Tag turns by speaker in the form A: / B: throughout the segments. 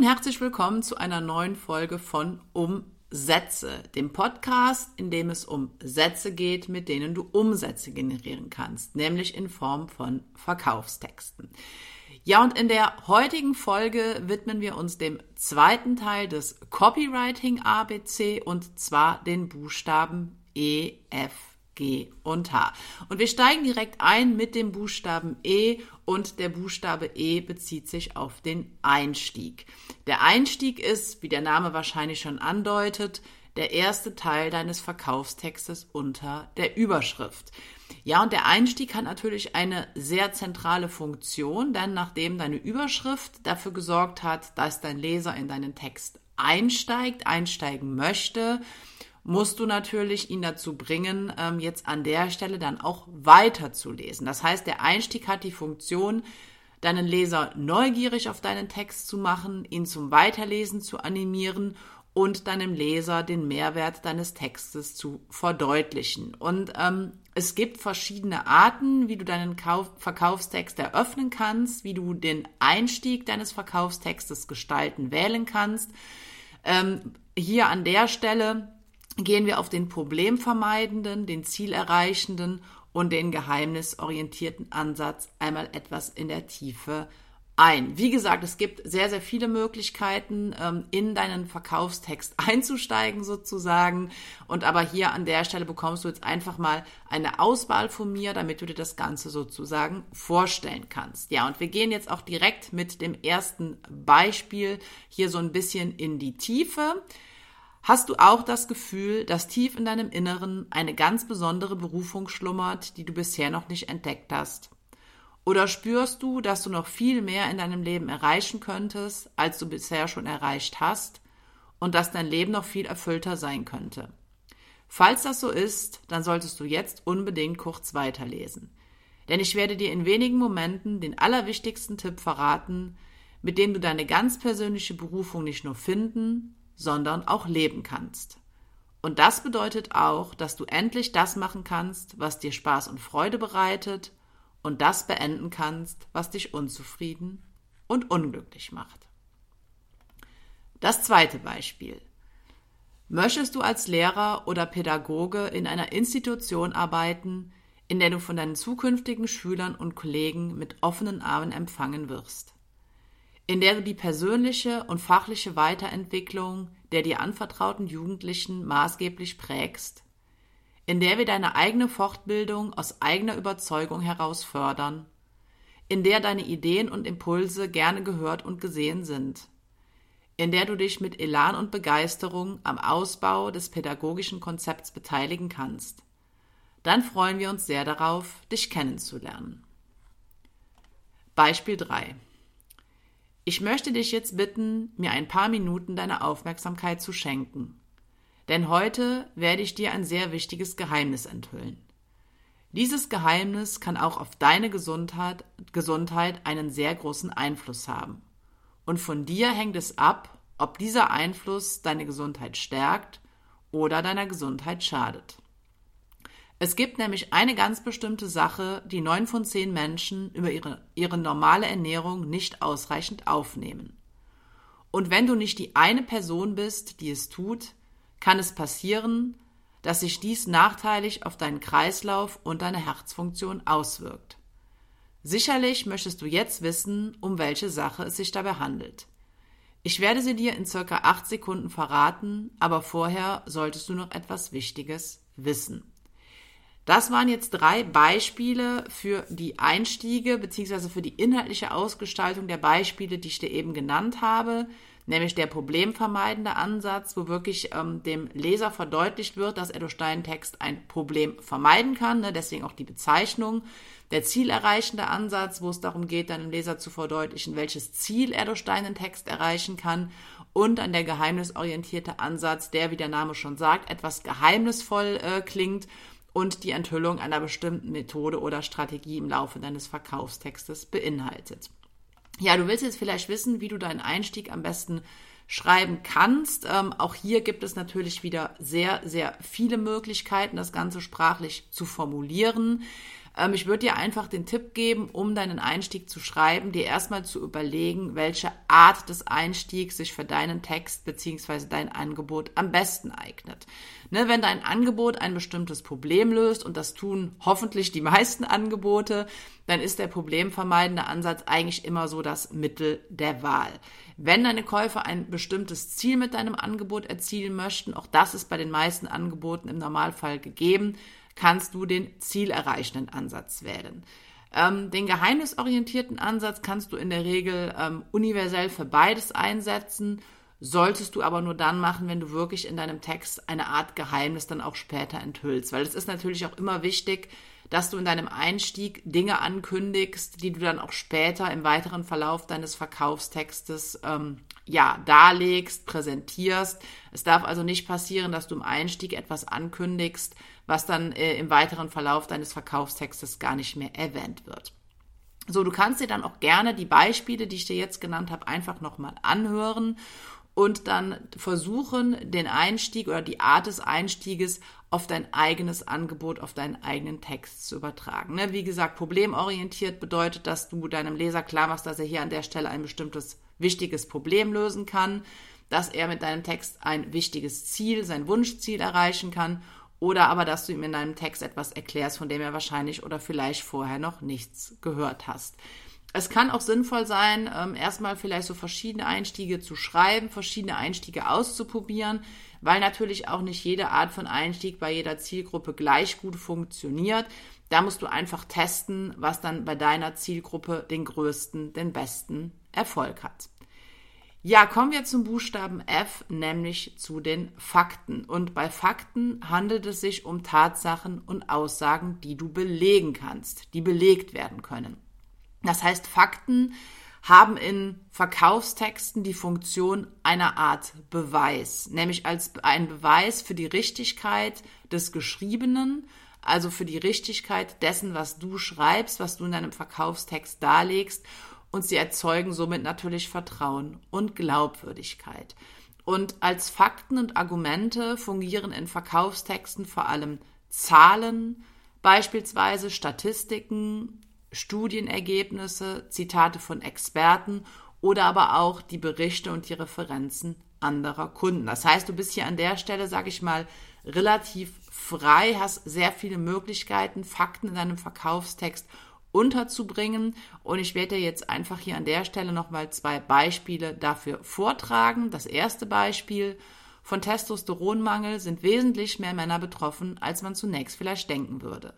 A: und herzlich willkommen zu einer neuen Folge von Umsätze, dem Podcast, in dem es um Sätze geht, mit denen du Umsätze generieren kannst, nämlich in Form von Verkaufstexten. Ja, und in der heutigen Folge widmen wir uns dem zweiten Teil des Copywriting ABC und zwar den Buchstaben E, F, G und H. Und wir steigen direkt ein mit dem Buchstaben E und der Buchstabe E bezieht sich auf den Einstieg. Der Einstieg ist, wie der Name wahrscheinlich schon andeutet, der erste Teil deines Verkaufstextes unter der Überschrift. Ja, und der Einstieg hat natürlich eine sehr zentrale Funktion, denn nachdem deine Überschrift dafür gesorgt hat, dass dein Leser in deinen Text einsteigt, einsteigen möchte, musst du natürlich ihn dazu bringen, ähm, jetzt an der Stelle dann auch weiterzulesen. Das heißt, der Einstieg hat die Funktion, deinen Leser neugierig auf deinen Text zu machen, ihn zum Weiterlesen zu animieren und deinem Leser den Mehrwert deines Textes zu verdeutlichen. Und ähm, es gibt verschiedene Arten, wie du deinen Kauf Verkaufstext eröffnen kannst, wie du den Einstieg deines Verkaufstextes gestalten wählen kannst. Ähm, hier an der Stelle gehen wir auf den problemvermeidenden, den zielerreichenden und den geheimnisorientierten Ansatz einmal etwas in der Tiefe ein. Wie gesagt, es gibt sehr, sehr viele Möglichkeiten, ähm, in deinen Verkaufstext einzusteigen sozusagen. Und aber hier an der Stelle bekommst du jetzt einfach mal eine Auswahl von mir, damit du dir das Ganze sozusagen vorstellen kannst. Ja, und wir gehen jetzt auch direkt mit dem ersten Beispiel hier so ein bisschen in die Tiefe. Hast du auch das Gefühl, dass tief in deinem Inneren eine ganz besondere Berufung schlummert, die du bisher noch nicht entdeckt hast? Oder spürst du, dass du noch viel mehr in deinem Leben erreichen könntest, als du bisher schon erreicht hast und dass dein Leben noch viel erfüllter sein könnte? Falls das so ist, dann solltest du jetzt unbedingt kurz weiterlesen. Denn ich werde dir in wenigen Momenten den allerwichtigsten Tipp verraten, mit dem du deine ganz persönliche Berufung nicht nur finden, sondern auch leben kannst. Und das bedeutet auch, dass du endlich das machen kannst, was dir Spaß und Freude bereitet und das beenden kannst, was dich unzufrieden und unglücklich macht. Das zweite Beispiel. Möchtest du als Lehrer oder Pädagoge in einer Institution arbeiten, in der du von deinen zukünftigen Schülern und Kollegen mit offenen Armen empfangen wirst? In der du die persönliche und fachliche Weiterentwicklung der dir anvertrauten Jugendlichen maßgeblich prägst, in der wir deine eigene Fortbildung aus eigener Überzeugung heraus fördern, in der deine Ideen und Impulse gerne gehört und gesehen sind, in der du dich mit Elan und Begeisterung am Ausbau des pädagogischen Konzepts beteiligen kannst. Dann freuen wir uns sehr darauf, dich kennenzulernen. Beispiel 3. Ich möchte dich jetzt bitten, mir ein paar Minuten deiner Aufmerksamkeit zu schenken. Denn heute werde ich dir ein sehr wichtiges Geheimnis enthüllen. Dieses Geheimnis kann auch auf deine Gesundheit, Gesundheit einen sehr großen Einfluss haben. Und von dir hängt es ab, ob dieser Einfluss deine Gesundheit stärkt oder deiner Gesundheit schadet. Es gibt nämlich eine ganz bestimmte Sache, die neun von zehn Menschen über ihre, ihre normale Ernährung nicht ausreichend aufnehmen. Und wenn du nicht die eine Person bist, die es tut, kann es passieren, dass sich dies nachteilig auf deinen Kreislauf und deine Herzfunktion auswirkt. Sicherlich möchtest du jetzt wissen, um welche Sache es sich dabei handelt. Ich werde sie dir in circa acht Sekunden verraten, aber vorher solltest du noch etwas Wichtiges wissen. Das waren jetzt drei Beispiele für die Einstiege beziehungsweise für die inhaltliche Ausgestaltung der Beispiele, die ich dir eben genannt habe, nämlich der problemvermeidende Ansatz, wo wirklich ähm, dem Leser verdeutlicht wird, dass er durch deinen Text ein Problem vermeiden kann, ne? deswegen auch die Bezeichnung. Der zielerreichende Ansatz, wo es darum geht, deinem Leser zu verdeutlichen, welches Ziel er durch deinen Text erreichen kann. Und dann der geheimnisorientierte Ansatz, der, wie der Name schon sagt, etwas geheimnisvoll äh, klingt und die Enthüllung einer bestimmten Methode oder Strategie im Laufe deines Verkaufstextes beinhaltet. Ja, du willst jetzt vielleicht wissen, wie du deinen Einstieg am besten schreiben kannst. Ähm, auch hier gibt es natürlich wieder sehr, sehr viele Möglichkeiten, das Ganze sprachlich zu formulieren. Ähm, ich würde dir einfach den Tipp geben, um deinen Einstieg zu schreiben, dir erstmal zu überlegen, welche Art des Einstiegs sich für deinen Text bzw. dein Angebot am besten eignet. Ne, wenn dein Angebot ein bestimmtes Problem löst, und das tun hoffentlich die meisten Angebote, dann ist der problemvermeidende Ansatz eigentlich immer so das Mittel der Wahl. Wenn deine Käufer ein bestimmtes Ziel mit deinem Angebot erzielen möchten, auch das ist bei den meisten Angeboten im Normalfall gegeben, kannst du den zielerreichenden Ansatz wählen. Ähm, den geheimnisorientierten Ansatz kannst du in der Regel ähm, universell für beides einsetzen, solltest du aber nur dann machen, wenn du wirklich in deinem Text eine Art Geheimnis dann auch später enthüllst. Weil es ist natürlich auch immer wichtig, dass du in deinem Einstieg Dinge ankündigst, die du dann auch später im weiteren Verlauf deines Verkaufstextes ähm, ja, darlegst, präsentierst. Es darf also nicht passieren, dass du im Einstieg etwas ankündigst, was dann äh, im weiteren Verlauf deines Verkaufstextes gar nicht mehr erwähnt wird. So, du kannst dir dann auch gerne die Beispiele, die ich dir jetzt genannt habe, einfach nochmal anhören und dann versuchen, den Einstieg oder die Art des Einstieges auf dein eigenes Angebot, auf deinen eigenen Text zu übertragen. Ne? Wie gesagt, problemorientiert bedeutet, dass du deinem Leser klar machst, dass er hier an der Stelle ein bestimmtes wichtiges Problem lösen kann, dass er mit deinem Text ein wichtiges Ziel, sein Wunschziel erreichen kann oder aber, dass du ihm in deinem Text etwas erklärst, von dem er wahrscheinlich oder vielleicht vorher noch nichts gehört hast. Es kann auch sinnvoll sein, ähm, erstmal vielleicht so verschiedene Einstiege zu schreiben, verschiedene Einstiege auszuprobieren, weil natürlich auch nicht jede Art von Einstieg bei jeder Zielgruppe gleich gut funktioniert. Da musst du einfach testen, was dann bei deiner Zielgruppe den größten, den besten Erfolg hat. Ja, kommen wir zum Buchstaben F, nämlich zu den Fakten. Und bei Fakten handelt es sich um Tatsachen und Aussagen, die du belegen kannst, die belegt werden können. Das heißt, Fakten haben in Verkaufstexten die Funktion einer Art Beweis, nämlich als ein Beweis für die Richtigkeit des Geschriebenen, also für die Richtigkeit dessen, was du schreibst, was du in deinem Verkaufstext darlegst und sie erzeugen somit natürlich Vertrauen und Glaubwürdigkeit. Und als Fakten und Argumente fungieren in Verkaufstexten vor allem Zahlen, beispielsweise Statistiken, Studienergebnisse, Zitate von Experten oder aber auch die Berichte und die Referenzen anderer Kunden. Das heißt, du bist hier an der Stelle, sage ich mal, relativ frei, hast sehr viele Möglichkeiten, Fakten in deinem Verkaufstext unterzubringen. Und ich werde jetzt einfach hier an der Stelle nochmal zwei Beispiele dafür vortragen. Das erste Beispiel von Testosteronmangel sind wesentlich mehr Männer betroffen, als man zunächst vielleicht denken würde.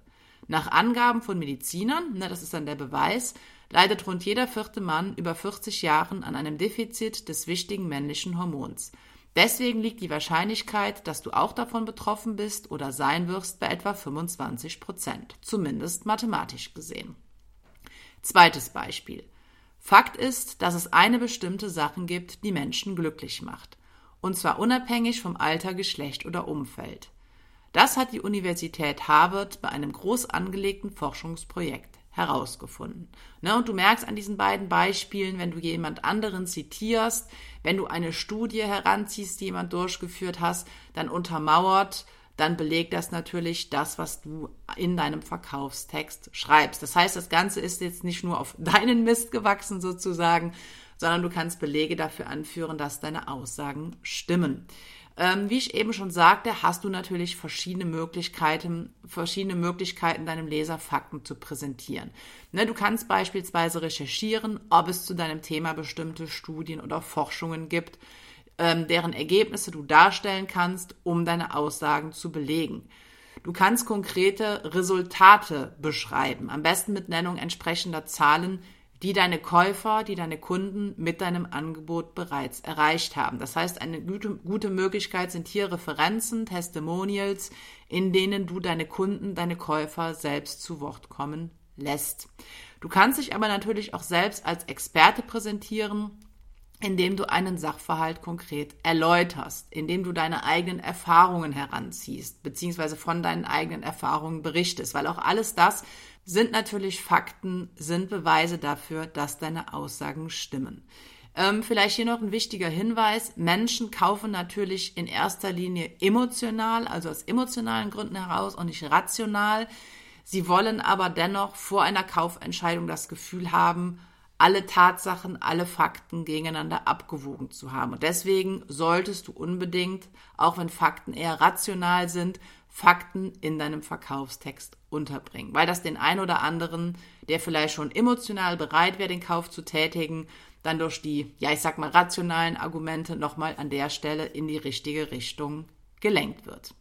A: Nach Angaben von Medizinern, ne, das ist dann der Beweis, leidet rund jeder vierte Mann über 40 Jahren an einem Defizit des wichtigen männlichen Hormons. Deswegen liegt die Wahrscheinlichkeit, dass du auch davon betroffen bist oder sein wirst, bei etwa 25 Prozent, zumindest mathematisch gesehen. Zweites Beispiel. Fakt ist, dass es eine bestimmte Sache gibt, die Menschen glücklich macht. Und zwar unabhängig vom Alter, Geschlecht oder Umfeld. Das hat die Universität Harvard bei einem groß angelegten Forschungsprojekt herausgefunden. Ne, und du merkst an diesen beiden Beispielen, wenn du jemand anderen zitierst, wenn du eine Studie heranziehst, die jemand durchgeführt hast, dann untermauert, dann belegt das natürlich das, was du in deinem Verkaufstext schreibst. Das heißt, das Ganze ist jetzt nicht nur auf deinen Mist gewachsen sozusagen, sondern du kannst Belege dafür anführen, dass deine Aussagen stimmen. Ähm, wie ich eben schon sagte, hast du natürlich verschiedene Möglichkeiten, verschiedene Möglichkeiten, deinem Leser Fakten zu präsentieren. Ne, du kannst beispielsweise recherchieren, ob es zu deinem Thema bestimmte Studien oder Forschungen gibt, ähm, deren Ergebnisse du darstellen kannst, um deine Aussagen zu belegen. Du kannst konkrete Resultate beschreiben, am besten mit Nennung entsprechender Zahlen, die deine Käufer, die deine Kunden mit deinem Angebot bereits erreicht haben. Das heißt, eine gute, gute Möglichkeit sind hier Referenzen, Testimonials, in denen du deine Kunden, deine Käufer selbst zu Wort kommen lässt. Du kannst dich aber natürlich auch selbst als Experte präsentieren, indem du einen Sachverhalt konkret erläuterst, indem du deine eigenen Erfahrungen heranziehst, beziehungsweise von deinen eigenen Erfahrungen berichtest, weil auch alles das sind natürlich Fakten, sind Beweise dafür, dass deine Aussagen stimmen. Ähm, vielleicht hier noch ein wichtiger Hinweis. Menschen kaufen natürlich in erster Linie emotional, also aus emotionalen Gründen heraus und nicht rational. Sie wollen aber dennoch vor einer Kaufentscheidung das Gefühl haben, alle Tatsachen, alle Fakten gegeneinander abgewogen zu haben. Und deswegen solltest du unbedingt, auch wenn Fakten eher rational sind, Fakten in deinem Verkaufstext unterbringen, weil das den ein oder anderen, der vielleicht schon emotional bereit wäre, den Kauf zu tätigen, dann durch die, ja, ich sag mal, rationalen Argumente nochmal an der Stelle in die richtige Richtung gelenkt wird.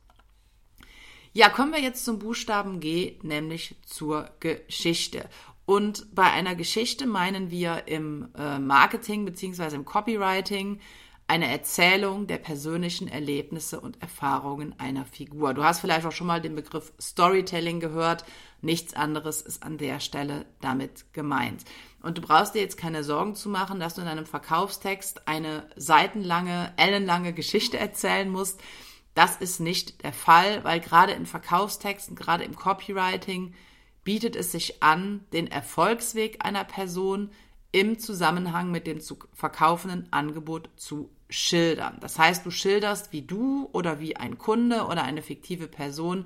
A: Ja, kommen wir jetzt zum Buchstaben G, nämlich zur Geschichte. Und bei einer Geschichte meinen wir im äh, Marketing bzw. im Copywriting eine Erzählung der persönlichen Erlebnisse und Erfahrungen einer Figur. Du hast vielleicht auch schon mal den Begriff Storytelling gehört. Nichts anderes ist an der Stelle damit gemeint. Und du brauchst dir jetzt keine Sorgen zu machen, dass du in einem Verkaufstext eine seitenlange, ellenlange Geschichte erzählen musst. Das ist nicht der Fall, weil gerade in Verkaufstexten, gerade im Copywriting, bietet es sich an, den Erfolgsweg einer Person im Zusammenhang mit dem zu verkaufenden Angebot zu schildern. Das heißt, du schilderst, wie du oder wie ein Kunde oder eine fiktive Person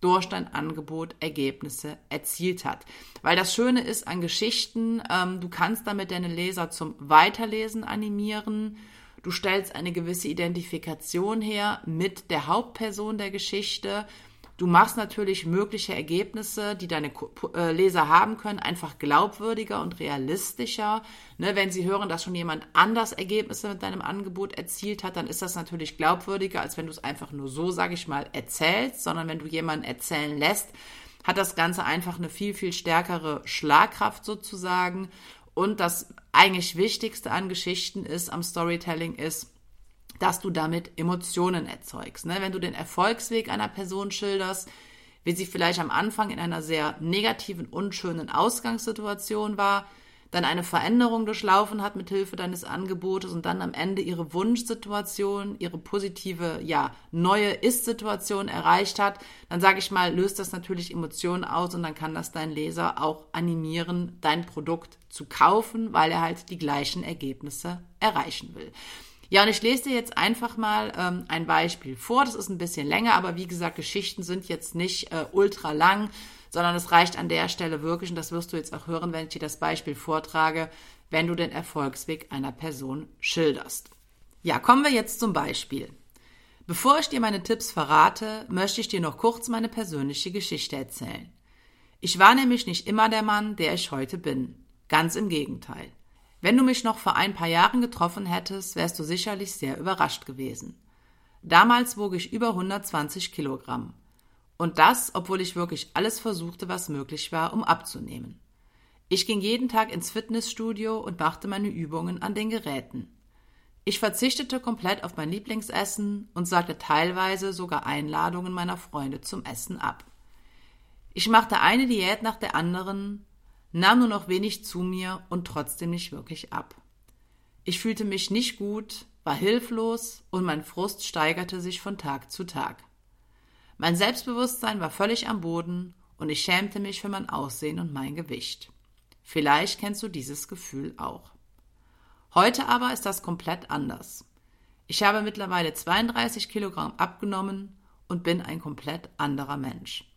A: durch dein Angebot Ergebnisse erzielt hat. Weil das Schöne ist an Geschichten, ähm, du kannst damit deine Leser zum Weiterlesen animieren. Du stellst eine gewisse Identifikation her mit der Hauptperson der Geschichte Du machst natürlich mögliche Ergebnisse, die deine äh, Leser haben können, einfach glaubwürdiger und realistischer. Ne, wenn sie hören, dass schon jemand anders Ergebnisse mit deinem Angebot erzielt hat, dann ist das natürlich glaubwürdiger, als wenn du es einfach nur so, sage ich mal, erzählst, sondern wenn du jemanden erzählen lässt, hat das Ganze einfach eine viel, viel stärkere Schlagkraft sozusagen. Und das eigentlich Wichtigste an Geschichten ist, am Storytelling ist, dass du damit Emotionen erzeugst. Ne? Wenn du den Erfolgsweg einer Person schilderst, wie sie vielleicht am Anfang in einer sehr negativen, unschönen Ausgangssituation war, dann eine Veränderung durchlaufen hat mit Hilfe deines Angebotes und dann am Ende ihre Wunschsituation, ihre positive, ja, neue Ist-Situation erreicht hat, dann sage ich mal, löst das natürlich Emotionen aus und dann kann das dein Leser auch animieren, dein Produkt zu kaufen, weil er halt die gleichen Ergebnisse erreichen will. Ja, und ich lese dir jetzt einfach mal ähm, ein Beispiel vor. Das ist ein bisschen länger, aber wie gesagt, Geschichten sind jetzt nicht äh, ultra lang, sondern es reicht an der Stelle wirklich, und das wirst du jetzt auch hören, wenn ich dir das Beispiel vortrage, wenn du den Erfolgsweg einer Person schilderst. Ja, kommen wir jetzt zum Beispiel. Bevor ich dir meine Tipps verrate, möchte ich dir noch kurz meine persönliche Geschichte erzählen. Ich war nämlich nicht immer der Mann, der ich heute bin. Ganz im Gegenteil. Wenn du mich noch vor ein paar Jahren getroffen hättest, wärst du sicherlich sehr überrascht gewesen. Damals wog ich über 120 Kilogramm. Und das, obwohl ich wirklich alles versuchte, was möglich war, um abzunehmen. Ich ging jeden Tag ins Fitnessstudio und machte meine Übungen an den Geräten. Ich verzichtete komplett auf mein Lieblingsessen und sagte teilweise sogar Einladungen meiner Freunde zum Essen ab. Ich machte eine Diät nach der anderen nahm nur noch wenig zu mir und trotzdem nicht wirklich ab. Ich fühlte mich nicht gut, war hilflos und mein Frust steigerte sich von Tag zu Tag. Mein Selbstbewusstsein war völlig am Boden und ich schämte mich für mein Aussehen und mein Gewicht. Vielleicht kennst du dieses Gefühl auch. Heute aber ist das komplett anders. Ich habe mittlerweile 32 Kilogramm abgenommen und bin ein komplett anderer Mensch.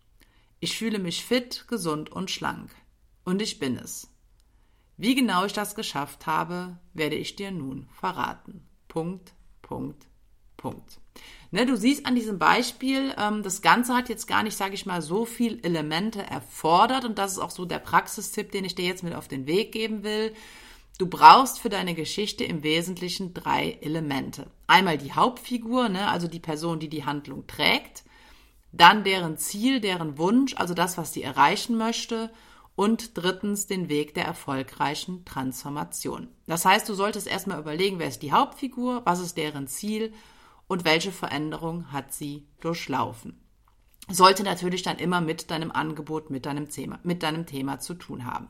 A: Ich fühle mich fit, gesund und schlank. Und ich bin es. Wie genau ich das geschafft habe, werde ich dir nun verraten. Punkt, Punkt, Punkt. Ne, du siehst an diesem Beispiel, ähm, das Ganze hat jetzt gar nicht, sage ich mal, so viel Elemente erfordert und das ist auch so der Praxistipp, den ich dir jetzt mit auf den Weg geben will. Du brauchst für deine Geschichte im Wesentlichen drei Elemente. Einmal die Hauptfigur, ne, also die Person, die die Handlung trägt, dann deren Ziel, deren Wunsch, also das, was sie erreichen möchte und drittens den Weg der erfolgreichen Transformation. Das heißt, du solltest erstmal überlegen, wer ist die Hauptfigur, was ist deren Ziel und welche Veränderung hat sie durchlaufen. Sollte natürlich dann immer mit deinem Angebot, mit deinem Thema, mit deinem Thema zu tun haben.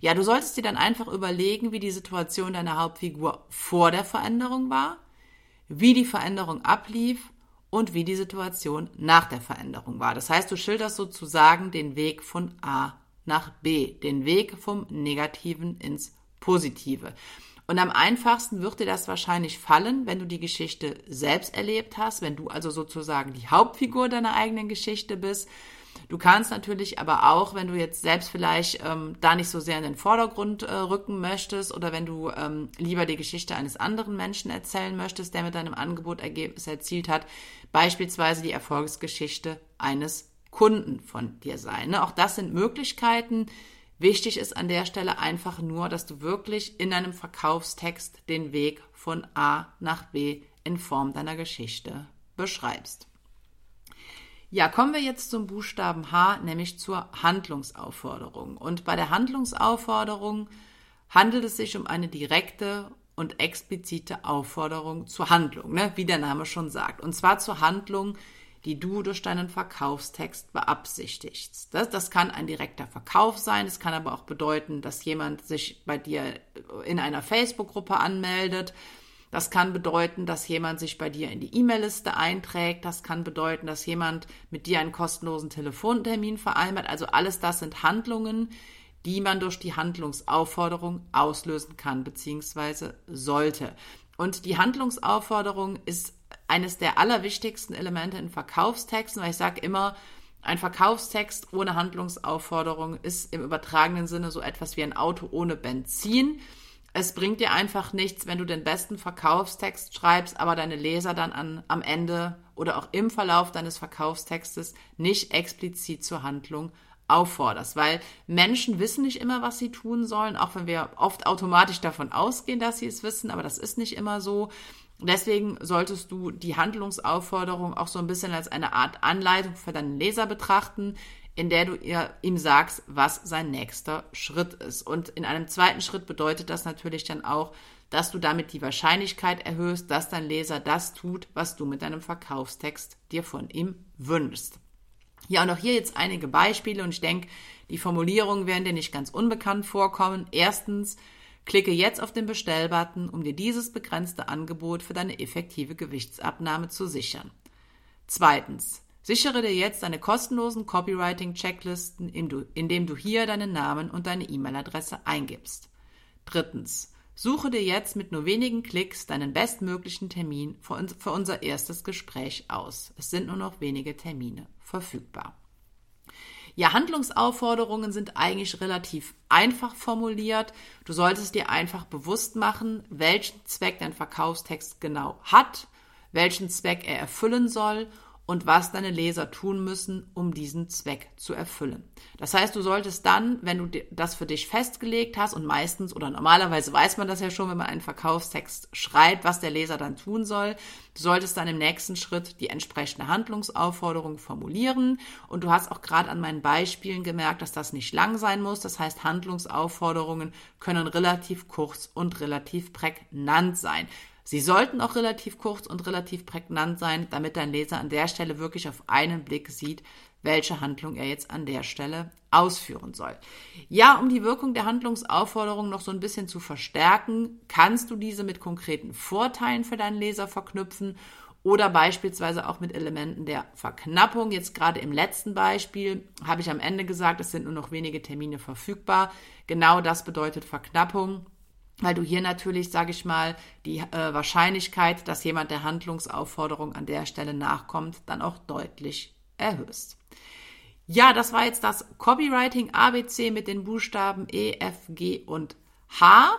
A: Ja, du solltest dir dann einfach überlegen, wie die Situation deiner Hauptfigur vor der Veränderung war, wie die Veränderung ablief und wie die Situation nach der Veränderung war. Das heißt, du schilderst sozusagen den Weg von A nach B, den Weg vom Negativen ins Positive. Und am einfachsten wird dir das wahrscheinlich fallen, wenn du die Geschichte selbst erlebt hast, wenn du also sozusagen die Hauptfigur deiner eigenen Geschichte bist. Du kannst natürlich aber auch, wenn du jetzt selbst vielleicht ähm, da nicht so sehr in den Vordergrund äh, rücken möchtest oder wenn du ähm, lieber die Geschichte eines anderen Menschen erzählen möchtest, der mit deinem Angebot Ergebnis erzielt hat, beispielsweise die Erfolgsgeschichte eines Kunden von dir sein. Ne? Auch das sind Möglichkeiten. Wichtig ist an der Stelle einfach nur, dass du wirklich in deinem Verkaufstext den Weg von A nach B in Form deiner Geschichte beschreibst. Ja, kommen wir jetzt zum Buchstaben H, nämlich zur Handlungsaufforderung. Und bei der Handlungsaufforderung handelt es sich um eine direkte und explizite Aufforderung zur Handlung, ne? wie der Name schon sagt. Und zwar zur Handlung, die du durch deinen Verkaufstext beabsichtigst. Das, das kann ein direkter Verkauf sein, es kann aber auch bedeuten, dass jemand sich bei dir in einer Facebook-Gruppe anmeldet, das kann bedeuten, dass jemand sich bei dir in die E-Mail-Liste einträgt. Das kann bedeuten, dass jemand mit dir einen kostenlosen Telefontermin vereinbart. Also alles das sind Handlungen, die man durch die Handlungsaufforderung auslösen kann bzw. sollte. Und die Handlungsaufforderung ist eines der allerwichtigsten Elemente in Verkaufstexten, weil ich sage immer, ein Verkaufstext ohne Handlungsaufforderung ist im übertragenen Sinne so etwas wie ein Auto ohne Benzin. Es bringt dir einfach nichts, wenn du den besten Verkaufstext schreibst, aber deine Leser dann an, am Ende oder auch im Verlauf deines Verkaufstextes nicht explizit zur Handlung aufforderst, weil Menschen wissen nicht immer, was sie tun sollen, auch wenn wir oft automatisch davon ausgehen, dass sie es wissen, aber das ist nicht immer so. Deswegen solltest du die Handlungsaufforderung auch so ein bisschen als eine Art Anleitung für deinen Leser betrachten, in der du ihr, ihm sagst, was sein nächster Schritt ist. Und in einem zweiten Schritt bedeutet das natürlich dann auch, dass du damit die Wahrscheinlichkeit erhöhst, dass dein Leser das tut, was du mit deinem Verkaufstext dir von ihm wünschst. Ja, und auch hier jetzt einige Beispiele und ich denke, die Formulierungen werden dir nicht ganz unbekannt vorkommen. Erstens, klicke jetzt auf den Bestellbutton, um dir dieses begrenzte Angebot für deine effektive Gewichtsabnahme zu sichern. Zweitens, Sichere dir jetzt deine kostenlosen Copywriting-Checklisten, indem du hier deinen Namen und deine E-Mail-Adresse eingibst. Drittens. Suche dir jetzt mit nur wenigen Klicks deinen bestmöglichen Termin für unser erstes Gespräch aus. Es sind nur noch wenige Termine verfügbar. Ja, Handlungsaufforderungen sind eigentlich relativ einfach formuliert. Du solltest dir einfach bewusst machen, welchen Zweck dein Verkaufstext genau hat, welchen Zweck er erfüllen soll und was deine Leser tun müssen, um diesen Zweck zu erfüllen. Das heißt, du solltest dann, wenn du das für dich festgelegt hast und meistens oder normalerweise weiß man das ja schon, wenn man einen Verkaufstext schreibt, was der Leser dann tun soll, du solltest dann im nächsten Schritt die entsprechende Handlungsaufforderung formulieren und du hast auch gerade an meinen Beispielen gemerkt, dass das nicht lang sein muss. Das heißt, Handlungsaufforderungen können relativ kurz und relativ prägnant sein. Sie sollten auch relativ kurz und relativ prägnant sein, damit dein Leser an der Stelle wirklich auf einen Blick sieht, welche Handlung er jetzt an der Stelle ausführen soll. Ja, um die Wirkung der Handlungsaufforderung noch so ein bisschen zu verstärken, kannst du diese mit konkreten Vorteilen für deinen Leser verknüpfen oder beispielsweise auch mit Elementen der Verknappung. Jetzt gerade im letzten Beispiel habe ich am Ende gesagt, es sind nur noch wenige Termine verfügbar. Genau das bedeutet Verknappung weil du hier natürlich, sage ich mal, die äh, Wahrscheinlichkeit, dass jemand der Handlungsaufforderung an der Stelle nachkommt, dann auch deutlich erhöhst. Ja, das war jetzt das Copywriting ABC mit den Buchstaben E, F, G und H.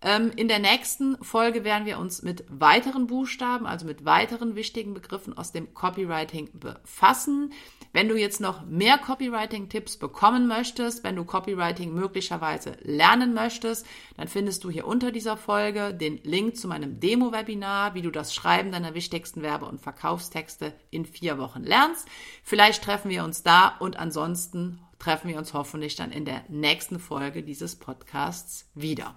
A: Ähm, in der nächsten Folge werden wir uns mit weiteren Buchstaben, also mit weiteren wichtigen Begriffen aus dem Copywriting befassen. Wenn du jetzt noch mehr Copywriting-Tipps bekommen möchtest, wenn du Copywriting möglicherweise lernen möchtest, dann findest du hier unter dieser Folge den Link zu meinem Demo-Webinar, wie du das Schreiben deiner wichtigsten Werbe- und Verkaufstexte in vier Wochen lernst. Vielleicht treffen wir uns da und ansonsten treffen wir uns hoffentlich dann in der nächsten Folge dieses Podcasts wieder.